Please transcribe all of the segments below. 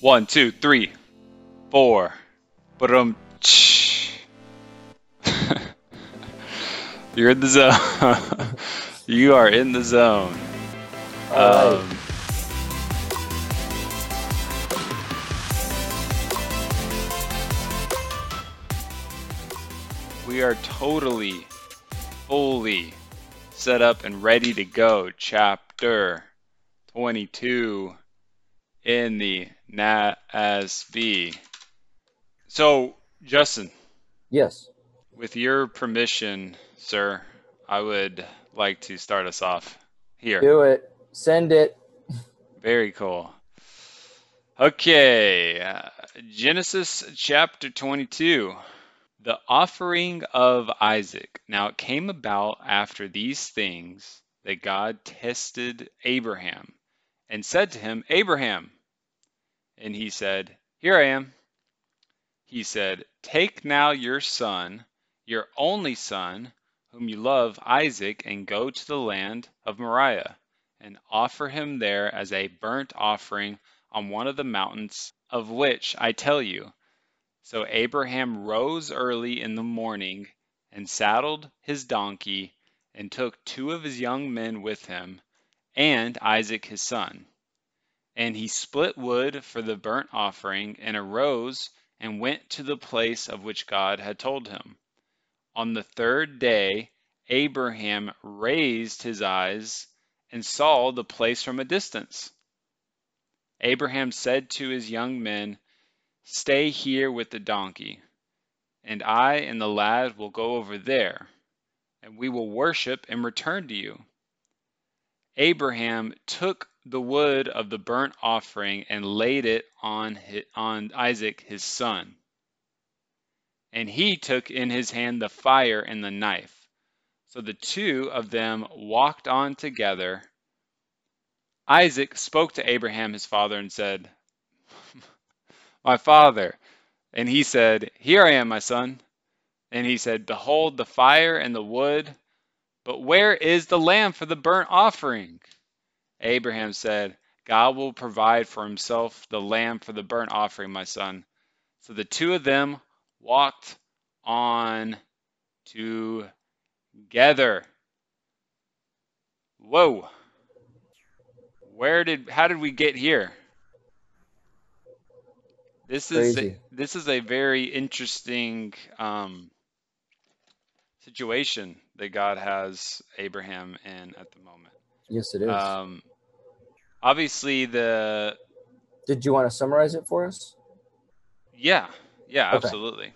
One, two, three, four. But um, you're in the zone. you are in the zone. All right. Um, we are totally, fully set up and ready to go. Chapter 22 in the NASB. So, Justin, Yes. with your permission, sir, I would like to start us off here. Do it. Send it. Very cool. Okay, uh, Genesis chapter 22. The offering of Isaac. Now it came about after these things that God tested Abraham and said to him, Abraham. And he said, Here I am. He said, Take now your son, your only son, whom you love, Isaac, and go to the land of Moriah and offer him there as a burnt offering on one of the mountains of which I tell you. So Abraham rose early in the morning and saddled his donkey and took two of his young men with him and Isaac his son. And he split wood for the burnt offering and arose and went to the place of which God had told him. On the third day, Abraham raised his eyes and saw the place from a distance. Abraham said to his young men, Stay here with the donkey, and I and the lad will go over there, and we will worship and return to you. Abraham took the wood of the burnt offering and laid it on, hi- on Isaac his son. And he took in his hand the fire and the knife. So the two of them walked on together. Isaac spoke to Abraham his father and said, My father. And he said, Here I am, my son. And he said, Behold the fire and the wood, but where is the lamb for the burnt offering? Abraham said, God will provide for himself the lamb for the burnt offering, my son. So the two of them walked on together. Whoa. Where did how did we get here? This is a, this is a very interesting um, situation that God has Abraham in at the moment. Yes, it is. Um, obviously, the Did you want to summarize it for us? yeah, yeah, Okay. absolutely.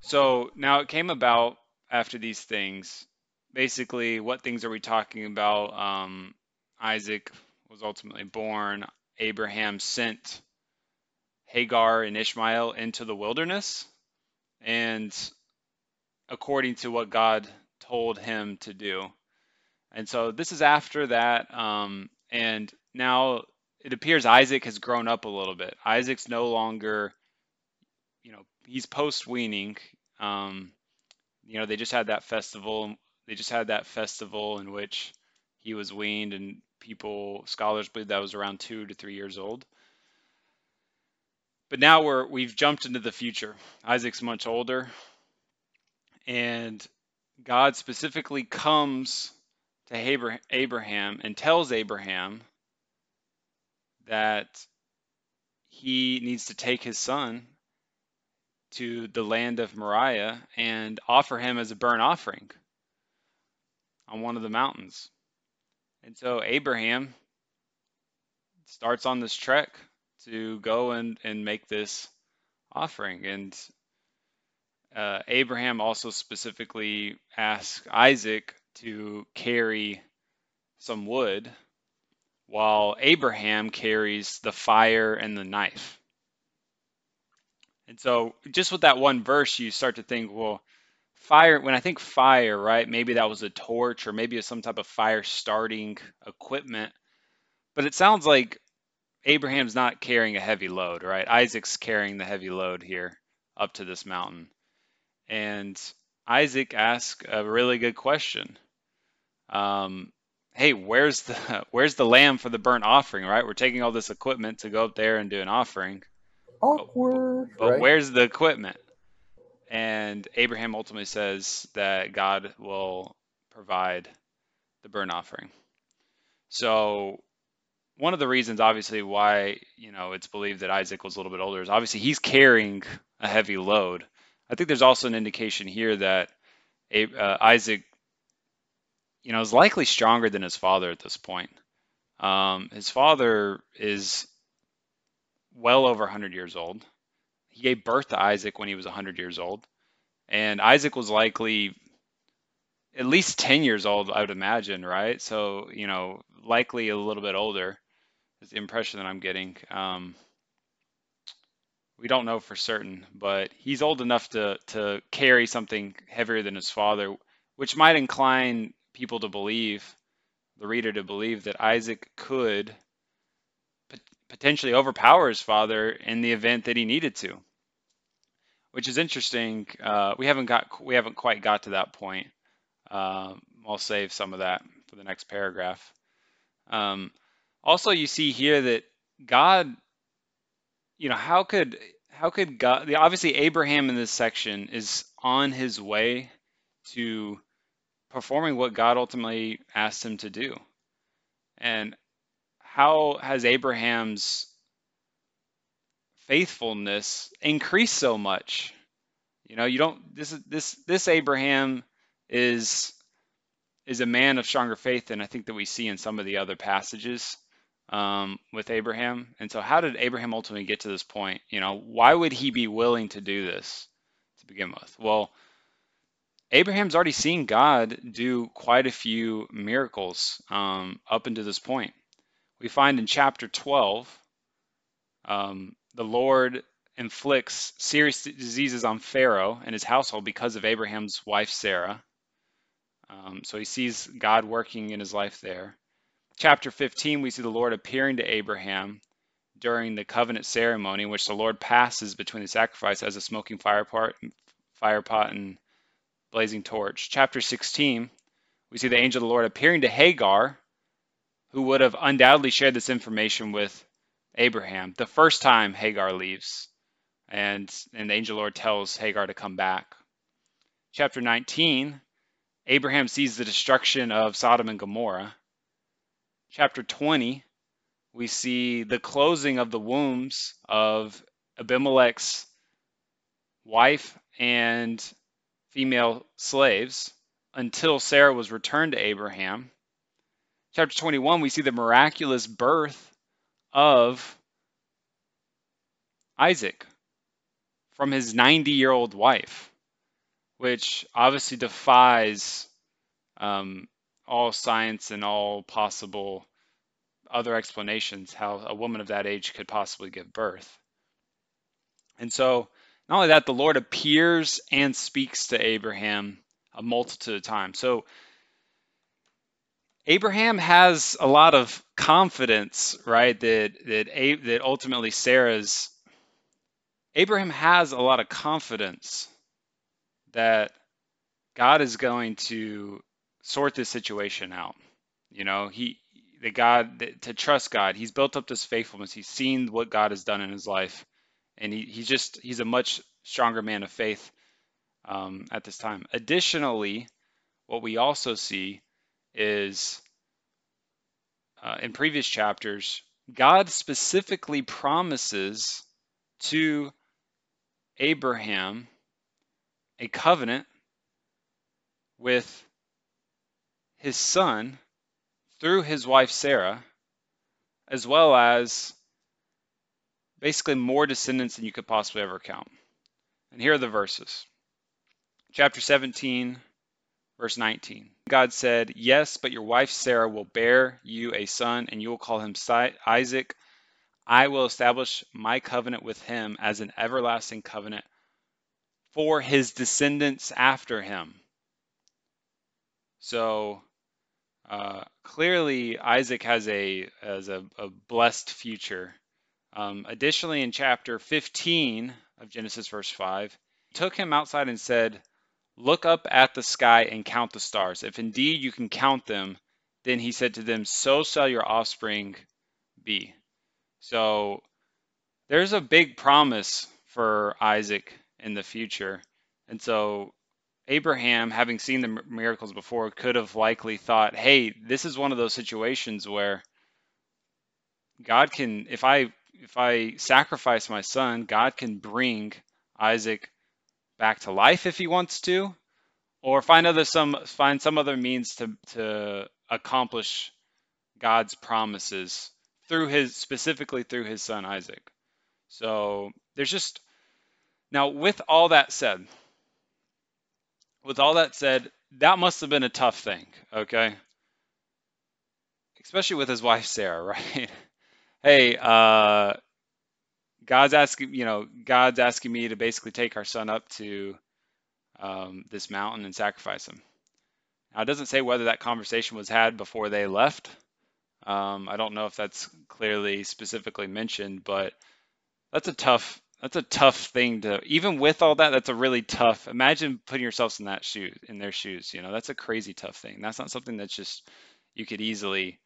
So now it came about after these things. Basically, what things are we talking about? Um, Isaac was ultimately born. Abraham sent Hagar and Ishmael into the wilderness, and according to what God told him to do. And so this is after that, um, and now it appears Isaac has grown up a little bit. Isaac's no longer, you know, he's post weaning. Um, you know, they just had that festival. They just had that festival in which he was weaned, and people, scholars believe that was around two to three years old. But now we're we've jumped into the future. Isaac's much older, and God specifically comes to Abraham and tells Abraham that he needs to take his son to the land of Moriah and offer him as a burnt offering on one of the mountains. And so Abraham starts on this trek to go and, and make this offering. And uh, Abraham also specifically asks Isaac to carry some wood while Abraham carries the fire and the knife. And so, just with that one verse, you start to think, well, fire, when I think fire, right, maybe that was a torch or maybe it's some type of fire starting equipment. But it sounds like Abraham's not carrying a heavy load, right? Isaac's carrying the heavy load here up to this mountain. And Isaac asks a really good question. Um, hey, where's the where's the lamb for the burnt offering, right? We're taking all this equipment to go up there and do an offering, Awkward. but right? where's the equipment? And Abraham ultimately says that God will provide the burnt offering. So one of the reasons, obviously, why you know it's believed that Isaac was a little bit older is obviously he's carrying a heavy load. I think there's also an indication here that uh, Isaac, you know, is likely stronger than his father at this point. Um, his father is well over 100 years old. He gave birth to Isaac when he was 100 years old, and Isaac was likely at least 10 years old, I would imagine, right? So, you know, likely a little bit older is the impression that I'm getting. Um, we don't know for certain, but he's old enough to to carry something heavier than his father, which might incline people to believe, the reader to believe that Isaac could pot- potentially overpower his father in the event that he needed to, which is interesting. Uh, we haven't got we haven't quite got to that point. Um, I'll save some of that for the next paragraph. Um, also, you see here that God, you know, how could how could God? the- Obviously, Abraham in this section is on his way to performing what God ultimately asked him to do. And how has Abraham's faithfulness increased so much? You know, you don't. This is this this Abraham is is a man of stronger faith than I think that we see in some of the other passages um, with Abraham. And so, how did Abraham ultimately get to this point? You know, why would he be willing to do this to begin with? Well, Abraham's already seen God do quite a few miracles um, up until this point. We find in chapter 12, um, the Lord inflicts serious diseases on Pharaoh and his household because of Abraham's wife Sarah. Um, so he sees God working in his life there. Chapter 15, we see the Lord appearing to Abraham during the covenant ceremony, in which the Lord passes between the sacrifice as a smoking fire pot, fire pot and blazing torch. Chapter 16, we see the angel of the Lord appearing to Hagar, who would have undoubtedly shared this information with Abraham the first time Hagar leaves. And, and the angel of the Lord tells Hagar to come back. Chapter 19, Abraham sees the destruction of Sodom and Gomorrah. Chapter 20, we see the closing of the wombs of Abimelech's wife and female slaves until Sarah was returned to Abraham. Chapter 21, we see the miraculous birth of Isaac from his 90 year old wife, which obviously defies um, all science and all possible other explanations how a woman of that age could possibly give birth. And so, not only that, the Lord appears and speaks to Abraham a multitude of times. So, Abraham has a lot of confidence, right? That that A- that ultimately Sarah's Abraham has a lot of confidence that God is going to sort this situation out. You know, he the God to trust God. He's built up this faithfulness. He's seen what God has done in his life, and he, he's just he's a much stronger man of faith um, at this time. Additionally, what we also see is uh, in previous chapters, God specifically promises to Abraham a covenant with his son through his wife Sarah, as well as basically more descendants than you could possibly ever count. And here are the verses. Chapter 17, verse 19. God said, Yes, but your wife Sarah will bear you a son, and you will call him Isaac. I will establish my covenant with him as an everlasting covenant for his descendants after him. So uh, clearly, Isaac has a has a, a blessed future. Um, additionally, in chapter 15 of Genesis, verse 5, took him outside and said, Look up at the sky and count the stars. If indeed you can count them, then he said to them, So shall your offspring be. So there's a big promise for Isaac in the future. And so Abraham, having seen the miracles before, could have likely thought, hey, this is one of those situations where God can, if I if I sacrifice my son, God can bring Isaac back to life if he wants to, or find other some find some other means to to accomplish God's promises through his specifically through his son Isaac. So there's just now with all that said, with all that said, that must have been a tough thing, okay? Especially with his wife Sarah, right? Hey, uh God's asking, you know, God's asking me to basically take our son up to um, this mountain and sacrifice him. Now, it doesn't say whether that conversation was had before they left. Um, I don't know if that's clearly specifically mentioned, but that's a tough that's a tough thing to even with all that that's a really tough imagine putting yourselves in that shoe in their shoes you know that's a crazy tough thing that's not something that's just you could easily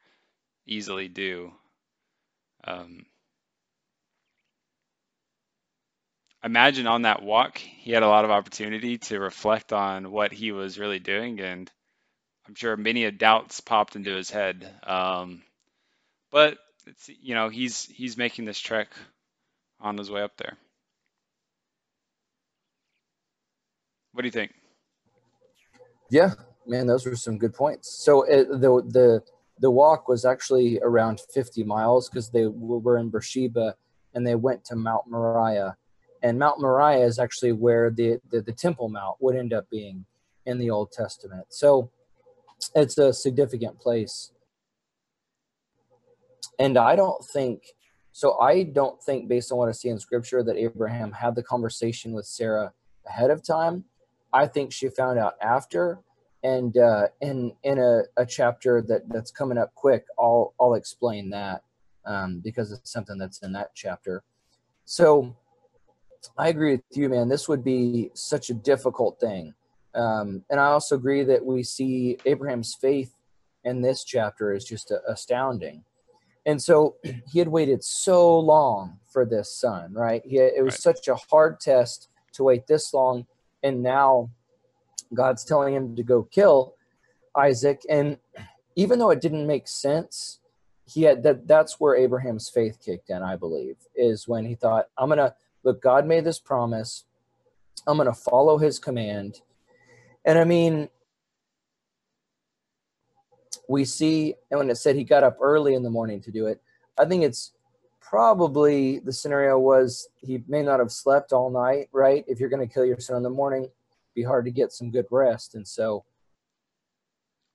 easily do um, imagine on that walk, he had a lot of opportunity to reflect on what he was really doing, and I'm sure many of doubts popped into his head. Um, but it's you know he's he's making this trek on his way up there. What do you think? Yeah, man, those were some good points. So it, the the the walk was actually around 50 miles because they were in Beersheba and they went to Mount Moriah and Mount Moriah is actually where the, the, the Temple Mount would end up being in the Old Testament. So it's a significant place. And I don't think, so I don't think, based on what I see in scripture, that Abraham had the conversation with Sarah ahead of time. I think she found out after. And uh, in in a, a chapter that, that's coming up quick, I'll I'll explain that um, because it's something that's in that chapter. So I agree with you, man. This would be such a difficult thing. Um, and I also agree that we see Abraham's faith in this chapter is just astounding. And so he had waited so long for this son, right? He, it was right. such a hard test to wait this long. And now God's telling him to go kill Isaac. And even though it didn't make sense, he had that that's where Abraham's faith kicked in, I believe, is when he thought, I'm gonna look, God made this promise. I'm to follow his command. And I mean, we see, and when it said he got up early in the morning to do it, I think it's probably the scenario was he may not have slept all night, right? If you're going to kill your son in the morning, be hard to get some good rest. And so,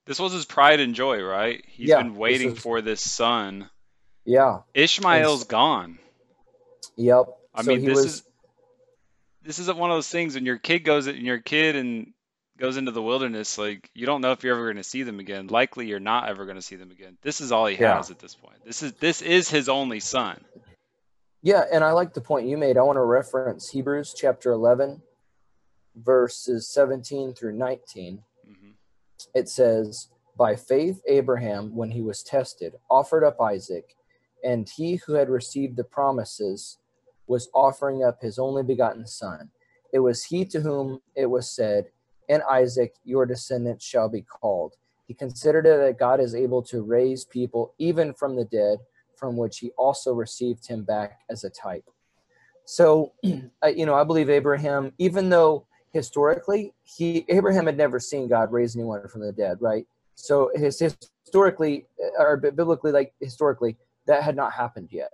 this was his pride and joy, right? He's yeah, been waiting this is, for this son. Yeah. Ishmael's and, gone. Yep. I so mean, this was, is this isn't one of those things when your kid goes and your kid and goes into the wilderness, like you don't know if you're ever going to see them again. Likely, you're not ever going to see them again. This is all he yeah. has at this point. This is this is his only son. Yeah, and I like the point you made. I want to reference Hebrews chapter 11, verses 17 through 19. Mm-hmm. It says, By faith, Abraham, when he was tested, offered up Isaac, and he who had received the promises was offering up his only begotten son. It was he to whom it was said, In Isaac your descendants shall be called. He considered it that God is able to raise people even from the dead, from which he also received him back as a type. So, you know, I believe Abraham, even though historically he Abraham had never seen God raise anyone from the dead, right? So his historically or biblically, like historically, that had not happened yet.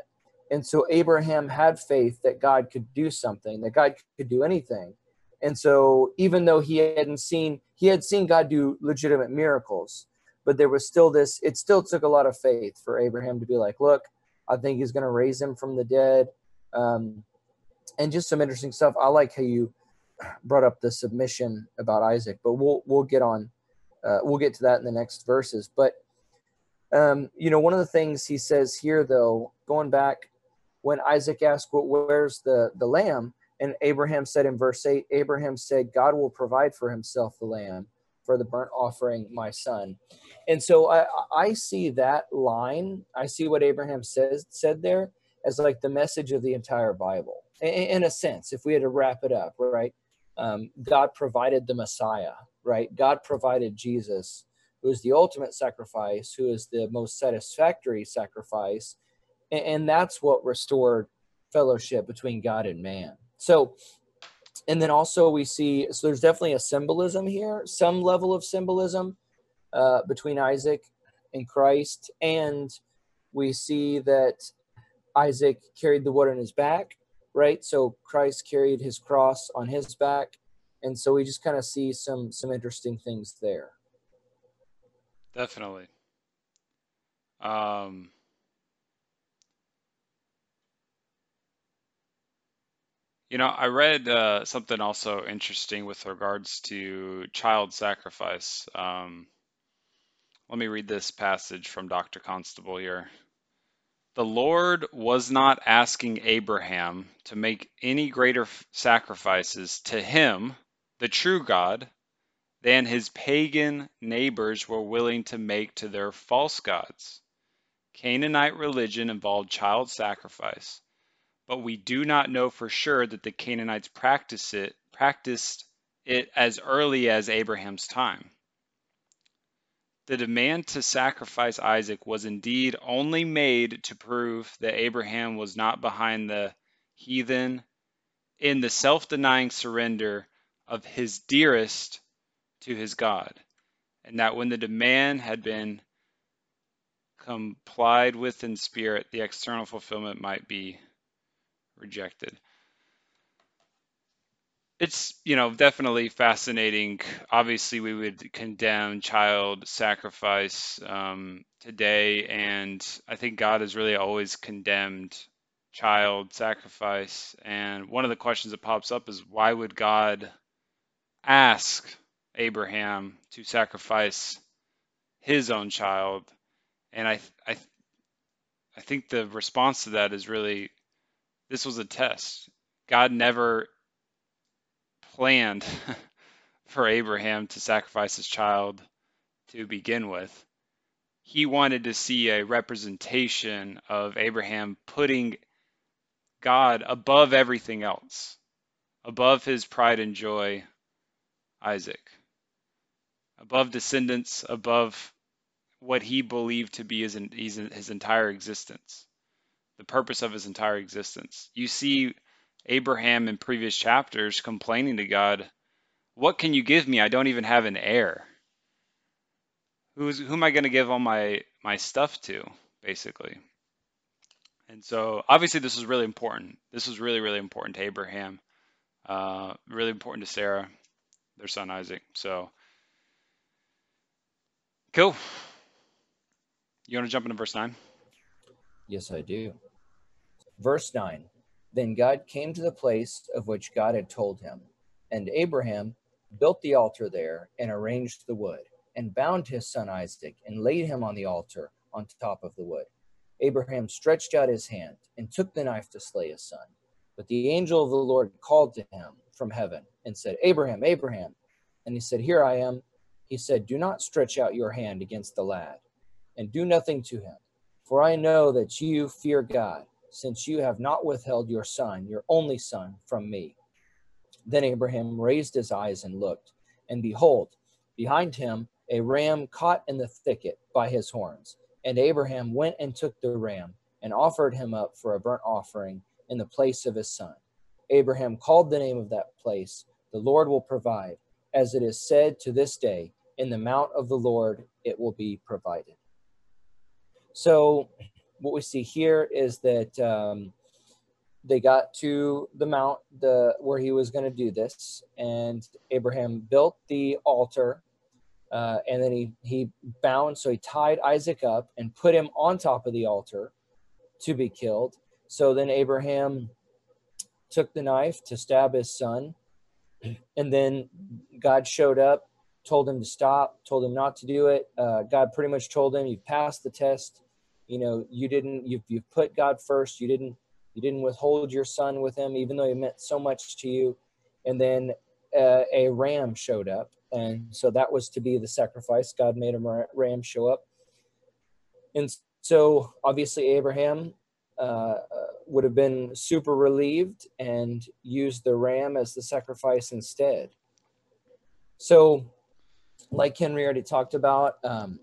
And so Abraham had faith that God could do something, that God could do anything. And so even though he hadn't seen, he had seen God do legitimate miracles, but there was still this, it still took a lot of faith for Abraham to be like, look, I think he's going to raise him from the dead. Um, and just some interesting stuff. I like how you brought up the submission about Isaac, but we'll, we'll get on, uh, we'll get to that in the next verses. But, um, you know, one of the things he says here, though, going back when Isaac asked, well, Where's the, the lamb? And Abraham said in verse 8, Abraham said, God will provide for himself the lamb. for the burnt offering my son. And so I, I see that line, I see what Abraham says said there as like the message of the entire Bible. In, in a sense, if we had to wrap it up, right? Um, God provided the Messiah, right? God provided Jesus, who is the ultimate sacrifice, who is the most satisfactory sacrifice. And, and that's what restored fellowship between God and man. So and then also we see so there's definitely a symbolism here some level of symbolism uh, between isaac and christ and we see that isaac carried the wood on his back right so christ carried his cross on his back and so we just kind of see some some interesting things there definitely um You know, I read uh, something also interesting with regards to child sacrifice. Um, let me read this passage from Dr. Constable here. The Lord was not asking Abraham to make any greater sacrifices to him, the true God, than his pagan neighbors were willing to make to their false gods. Canaanite religion involved child sacrifice but we do not know for sure that the Canaanites practiced it, practiced it as early as Abraham's time. The demand to sacrifice Isaac was indeed only made to prove that Abraham was not behind the heathen in the self denying surrender of his dearest to his God, and that when the demand had been complied with in spirit, the external fulfillment might be rejected. It's, you know, definitely fascinating. Obviously, we would condemn child sacrifice um, today, and I think God has really always condemned child sacrifice. And one of the questions that pops up is why would God ask Abraham to sacrifice his own child? And I, I, I think the response to that is really this was a test. God never planned for Abraham to sacrifice his child to begin with. He wanted to see a representation of Abraham putting God above everything else, above his pride and joy, Isaac, above descendants, above what he believed to be his, his entire existence the purpose of his entire existence. You see Abraham in previous chapters complaining to God, What can you give me? I don't even have an heir. Who's, who am I going to give all my, my stuff to, basically? And so, obviously, this was really important. This was really, really important to Abraham, uh, really important to Sarah, their son Isaac. So, cool. You want to jump into verse 9? Yes, I do. Verse 9 Then God came to the place of which God had told him, and Abraham built the altar there and arranged the wood, and bound his son Isaac, and laid him on the altar on top of the wood. Abraham stretched out his hand and took the knife to slay his son. But the angel of the Lord called to him from heaven and said, Abraham, Abraham. And he said, Here I am. He said, Do not stretch out your hand against the lad, and do nothing to him for I know that you fear God, since you have not withheld your son, your only son, from me. Then Abraham raised his eyes and looked, and behold, behind him a ram caught in the thicket by his horns. And Abraham went and took the ram and offered him up for a burnt offering in the place of his son. Abraham called the name of that place, The Lord will provide. As it is said to this day, In the mount of the Lord it will be provided. So what we see here is that um, they got to the mount the where he was going to do this, and Abraham built the altar, uh, and then he he bound. So he tied Isaac up and put him on top of the altar to be killed. So then Abraham took the knife to stab his son, and then God showed up, told him to stop, told him not to do it. Uh, God pretty much told him, You've passed the test." You know you didn't you've, you've put god first you didn't you didn't withhold your son with him even though he meant so much to you and then uh, a ram showed up And so that was to be the sacrifice. God made a ram show up. And so obviously, Abraham uh, would have been super relieved and used the ram as the sacrifice instead. So, like Henry already talked about, um,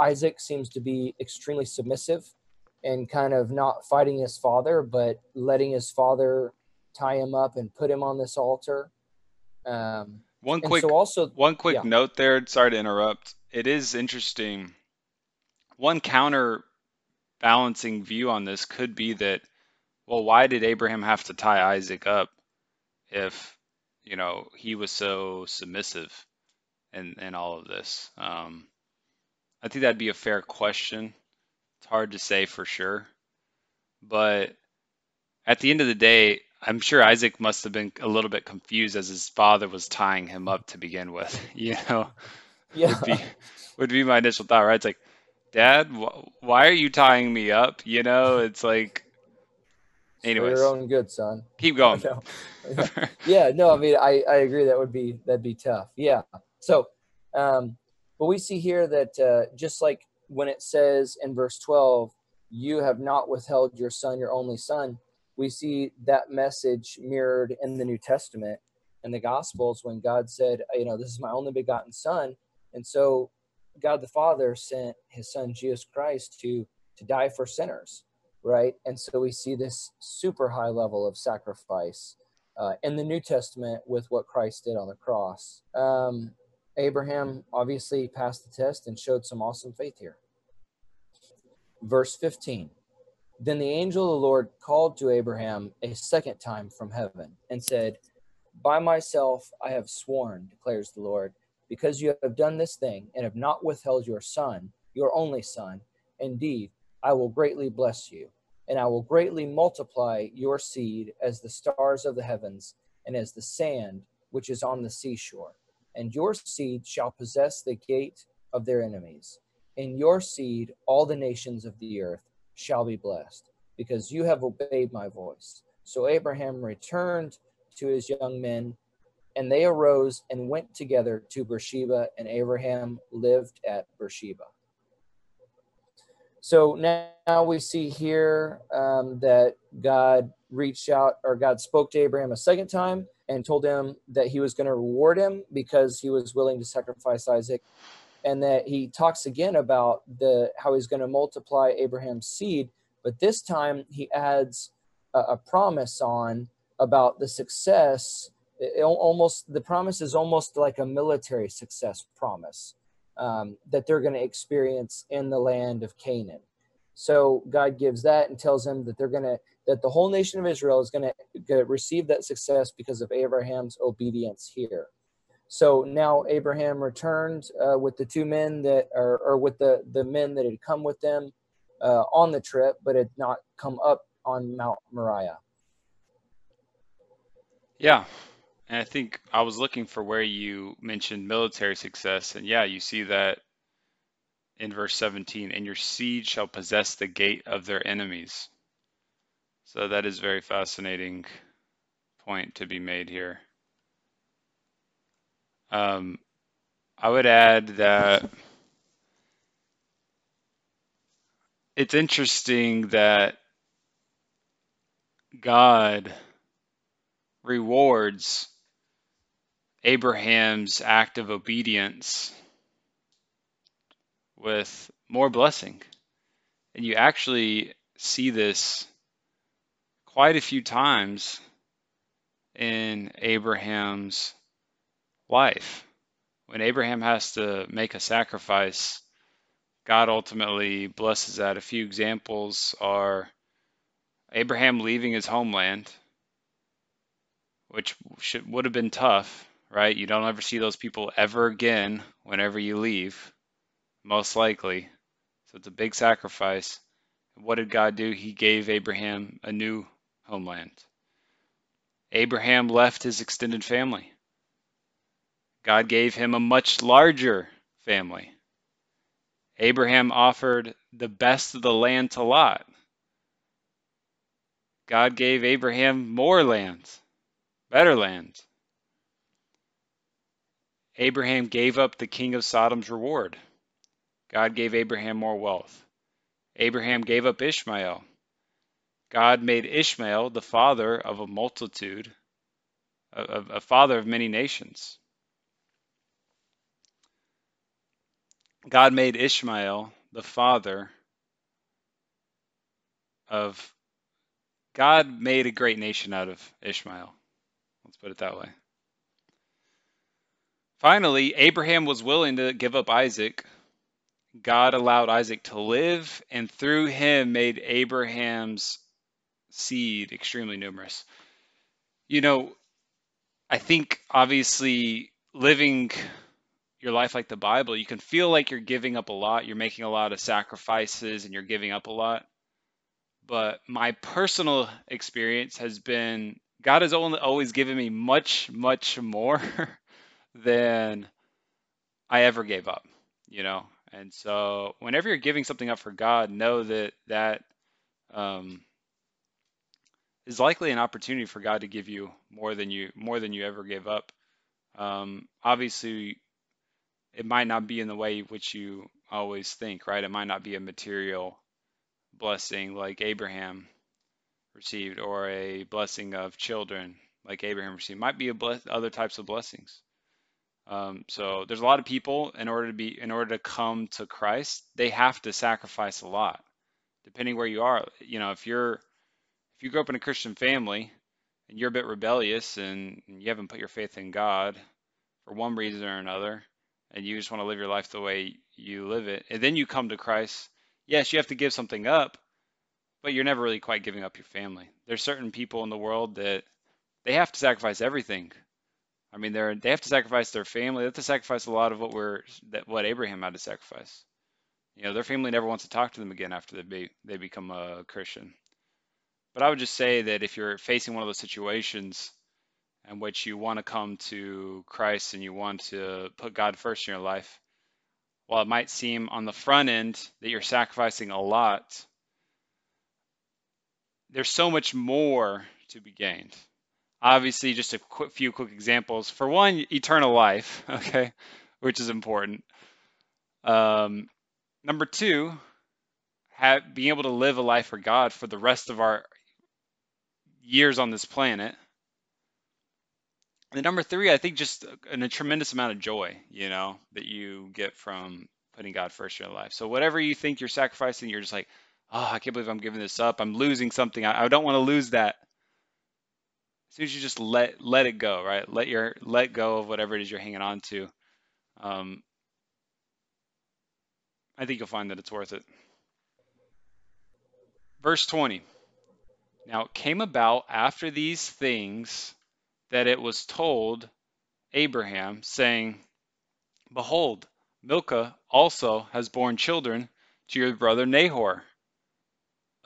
Isaac seems to be extremely submissive and kind of not fighting his father, but letting his father tie him up and put him on this altar. Um, one quick, so also, one quick yeah. note there. Sorry to interrupt. It is interesting. One counter balancing view on this could be that, well, why did Abraham have to tie Isaac up if, you know, he was so submissive in, in all of this? Um, I think that'd be a fair question. It's hard to say for sure. But at the end of the day, I'm sure Isaac must have been a little bit confused as his father was tying him up to begin with. You know, yeah, would be, would be my initial thought, right? It's like, Dad, wh- why are you tying me up? You know, it's like, anyways, your own good, son. Keep going. yeah, no, I mean, I I agree that would be that'd be tough. Yeah. So, um, but we see here that uh, just like when it says in verse 12, you have not withheld your son, your only son, we see that message mirrored in the New Testament and the Gospels when God said, you know, this is my only begotten son. And so God the Father sent his son Jesus Christ to to die for sinners, right? And so we see this super high level of sacrifice uh, in the New Testament with what Christ did on the cross. Um, Abraham obviously passed the test and showed some awesome faith here. Verse 15 Then the angel of the Lord called to Abraham a second time from heaven and said, By myself I have sworn, declares the Lord, because you have done this thing and have not withheld your son, your only son. Indeed, I will greatly bless you, and I will greatly multiply your seed as the stars of the heavens and as the sand which is on the seashore and your seed shall possess the gate of their enemies. In your seed, all the nations of the earth shall be blessed, because you have obeyed my voice. So Abraham returned to his young men, and they arose and went together to Beersheba, and Abraham lived at Beersheba. So now we see here um, that God reached out, or God spoke to Abraham a second time and told him that he was going to reward him because he was willing to sacrifice Isaac and that he talks again about the how he's going to multiply Abraham's seed but this time he adds a, a promise on about the success it, almost the promise is almost like a military success promise um, that they're going to experience in the land of Canaan. So God gives that and tells him that they're going to that the whole nation of Israel is going to receive that success because of Abraham's obedience here. So now Abraham returned uh, with the two men that are, or with the, the men that had come with them uh, on the trip, but had not come up on Mount Moriah. Yeah. And I think I was looking for where you mentioned military success. And yeah, you see that in verse 17 and your seed shall possess the gate of their enemies. So that is very fascinating point to be made here. Um, I would add that it's interesting that God rewards Abraham's act of obedience with more blessing. And you actually see this quite a few times in Abraham's life. When Abraham has to make a sacrifice, God ultimately blesses that. A few examples are Abraham leaving his homeland, which should, would have been tough, right? You don't ever see those people ever again whenever you leave, most likely. So it's a big sacrifice. What did God do? He gave Abraham a new homeland. Abraham left his extended family. God gave him a much larger family. Abraham offered the best of the land to Lot. God gave Abraham more land, better land. Abraham gave up the king of Sodom's reward. God gave Abraham more wealth. Abraham gave up Ishmael. God made Ishmael the father of a multitude, a, a father of many nations. God made Ishmael the father of God made a great nation out of Ishmael. Let's put it that way. Finally, Abraham was willing to give up Isaac. God allowed Isaac to live, and through him made Abraham's seed extremely numerous. You know, I think obviously living your life like the Bible, you can feel like you're giving up a lot, you're making a lot of sacrifices, and you're giving up a lot. But my personal experience has been God has only always given me much, much more than I ever gave up, you know. And so, whenever you're giving something up for God, know that that um, is likely an opportunity for God to give you more than you more than you ever gave up. Um, obviously, it might not be in the way which you always think, right? It might not be a material blessing like Abraham received, or a blessing of children like Abraham received. It might be a bless- other types of blessings. Um, so there's a lot of people in order to be in order to come to Christ, they have to sacrifice a lot, depending where you are. You know, if you're if you grew up in a Christian family and you're a bit rebellious and, you haven't put your faith in God for one reason or another, and you just want to live your life the way you live it, and then you come to Christ, yes, you have to give something up, but you're never really quite giving up your family. There's certain people in the world that they have to sacrifice everything. I mean, they're they have to sacrifice their family. They have to sacrifice a lot of what we're that what Abraham had to sacrifice. You know, their family never wants to talk to them again after they be, they become a Christian. But I would just say that if you're facing one of those situations in which you want to come to Christ and you want to put God first in your life, while it might seem on the front end that you're sacrificing a lot, there's so much more to be gained. Obviously, just a quick, few quick examples. For one, eternal life, okay, which is important. Um, number two, have, being able to live a life for God for the rest of our years on this planet. And number three, I think just a, a tremendous amount of joy, you know, that you get from putting God first in your life. So whatever you think you're sacrificing, you're just like, oh, I can't believe I'm giving this up. I'm losing something. I, I don't want to lose that. As soon as you just let let it go, right? Let your let go of whatever it is you're hanging on to. Um, I think you'll find that it's worth it. Verse 20. Now it came about after these things that it was told Abraham, saying, Behold, Milcah also has borne children to your brother Nahor.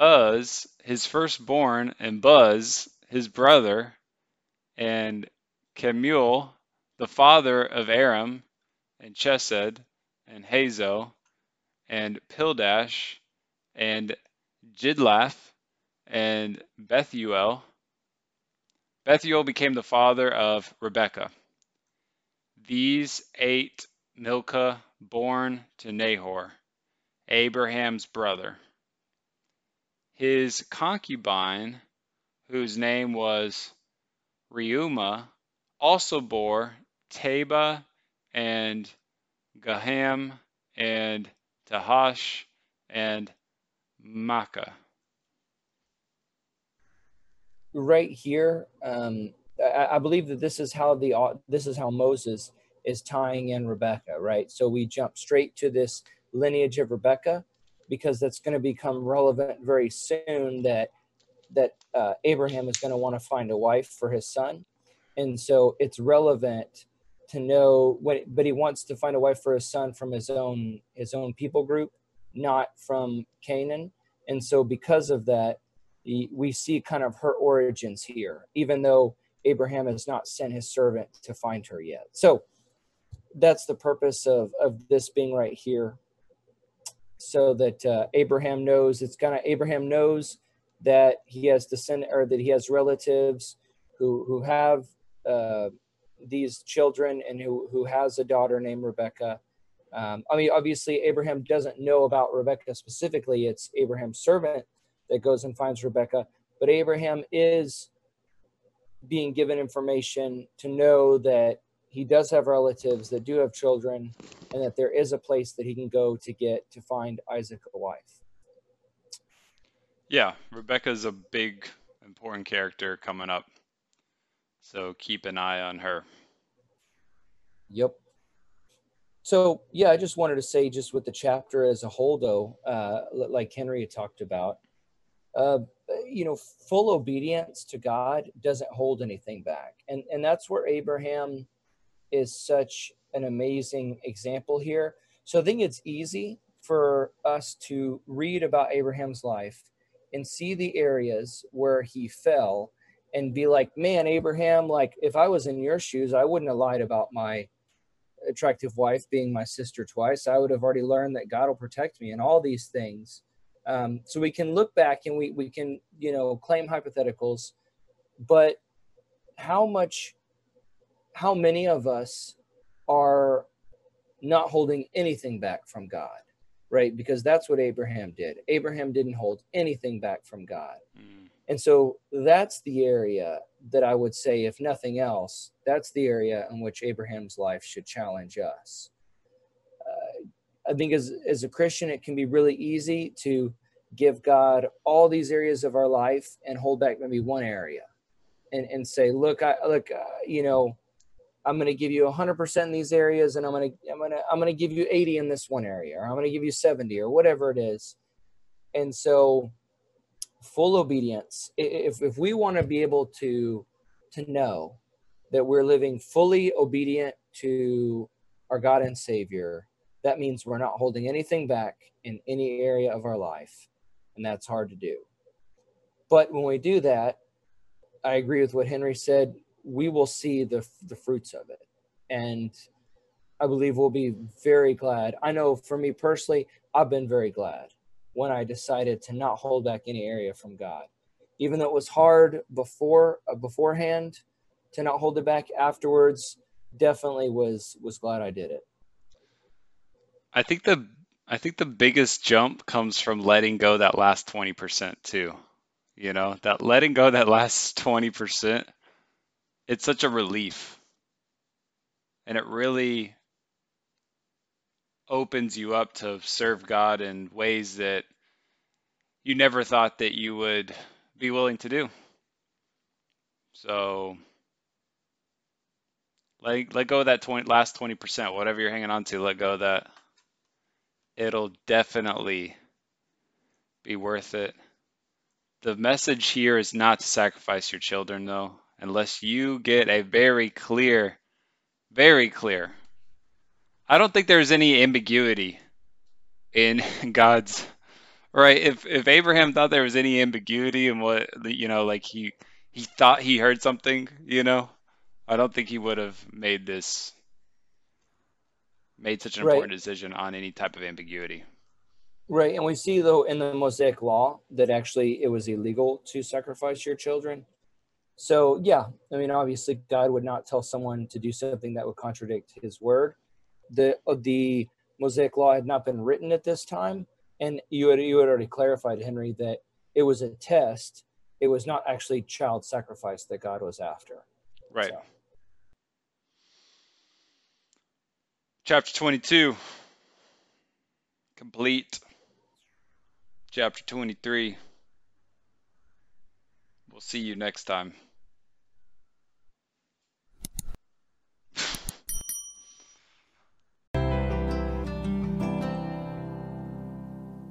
Uz, his firstborn, and Buz, his brother, and Kemuel, the father of Aram, and Chesed, and Hazo, and Pildash, and Jidlaph, and Bethuel. Bethuel became the father of Rebekah. These eight Milcah born to Nahor, Abraham's brother. His concubine, whose name was Reumah, also bore Tebah and Gaham and Tahash and Maacah right here, um, I, I, believe that this is how the uh, this is how Moses is tying in Rebecca, right? So we jump straight to this lineage of Rebecca because that's going to become relevant very soon. That that uh, Abraham is going to want to find a wife for his son, and so it's relevant to know. But he wants to find a wife for his son from his own his own people group, not from Canaan. And so because of that, we see kind of her origins here, even though Abraham has not sent his servant to find her yet. So that's the purpose of, of this being right here. So that uh, Abraham knows it's gonna Abraham knows that he has descendant or that he has relatives who who have uh, these children and who, who has a daughter named Rebecca. Um, I mean, obviously, Abraham doesn't know about Rebecca specifically. It's Abraham's servant that goes and finds Rebecca. But Abraham is being given information to know that he does have relatives that do have children and that there is a place that he can go to get to find Isaac a wife. Yeah, Rebecca's a big, important character coming up. So keep an eye on her. Yep. So yeah, I just wanted to say, just with the chapter as a whole, though, uh, like Henry had talked about, uh, you know, full obedience to God doesn't hold anything back, and and that's where Abraham is such an amazing example here. So I think it's easy for us to read about Abraham's life and see the areas where he fell and be like, man, Abraham, like if I was in your shoes, I wouldn't have lied about my attractive wife being my sister twice. I would have already learned that God will protect me and all these things. Um, so we can look back and we, we can, you know, claim hypotheticals, but how much, how many of us are not holding anything back from God? right? Because that's what Abraham did. Abraham didn't hold anything back from God. Mm. And so that's the area that I would say, if nothing else, that's the area in which Abraham's life should challenge us. I think as, as a Christian, it can be really easy to give God all these areas of our life and hold back maybe one area and, and say, look, I look, uh, you know, I'm going to give you 100% in these areas and I'm going to I'm going to I'm going to give you 80 in this one area or I'm going to give you 70 or whatever it is. And so full obedience if if we want to be able to to know that we're living fully obedient to our God and Savior, that means we're not holding anything back in any area of our life. And that's hard to do. But when we do that, I agree with what Henry said we will see the the fruits of it and i believe we'll be very glad i know for me personally i've been very glad when i decided to not hold back any area from god even though it was hard before uh, beforehand to not hold it back afterwards definitely was was glad i did it i think the i think the biggest jump comes from letting go that last 20% too you know that letting go that last 20% it's such a relief. And it really opens you up to serve God in ways that you never thought that you would be willing to do. So let, let go of that 20, last 20%, whatever you're hanging on to, let go of that. It'll definitely be worth it. The message here is not to sacrifice your children, though unless you get a very clear, very clear. I don't think there's any ambiguity in God's right. If if Abraham thought there was any ambiguity in what you know, like he he thought he heard something, you know, I don't think he would have made this made such an important decision on any type of ambiguity. Right, and we see though in the Mosaic law that actually it was illegal to sacrifice your children. So yeah, I mean, obviously, God would not tell someone to do something that would contradict His word. The uh, the Mosaic Law had not been written at this time, and you had you had already clarified, Henry, that it was a test. It was not actually child sacrifice that God was after. Right. So. Chapter twenty-two complete. Chapter twenty-three. We'll see you next time.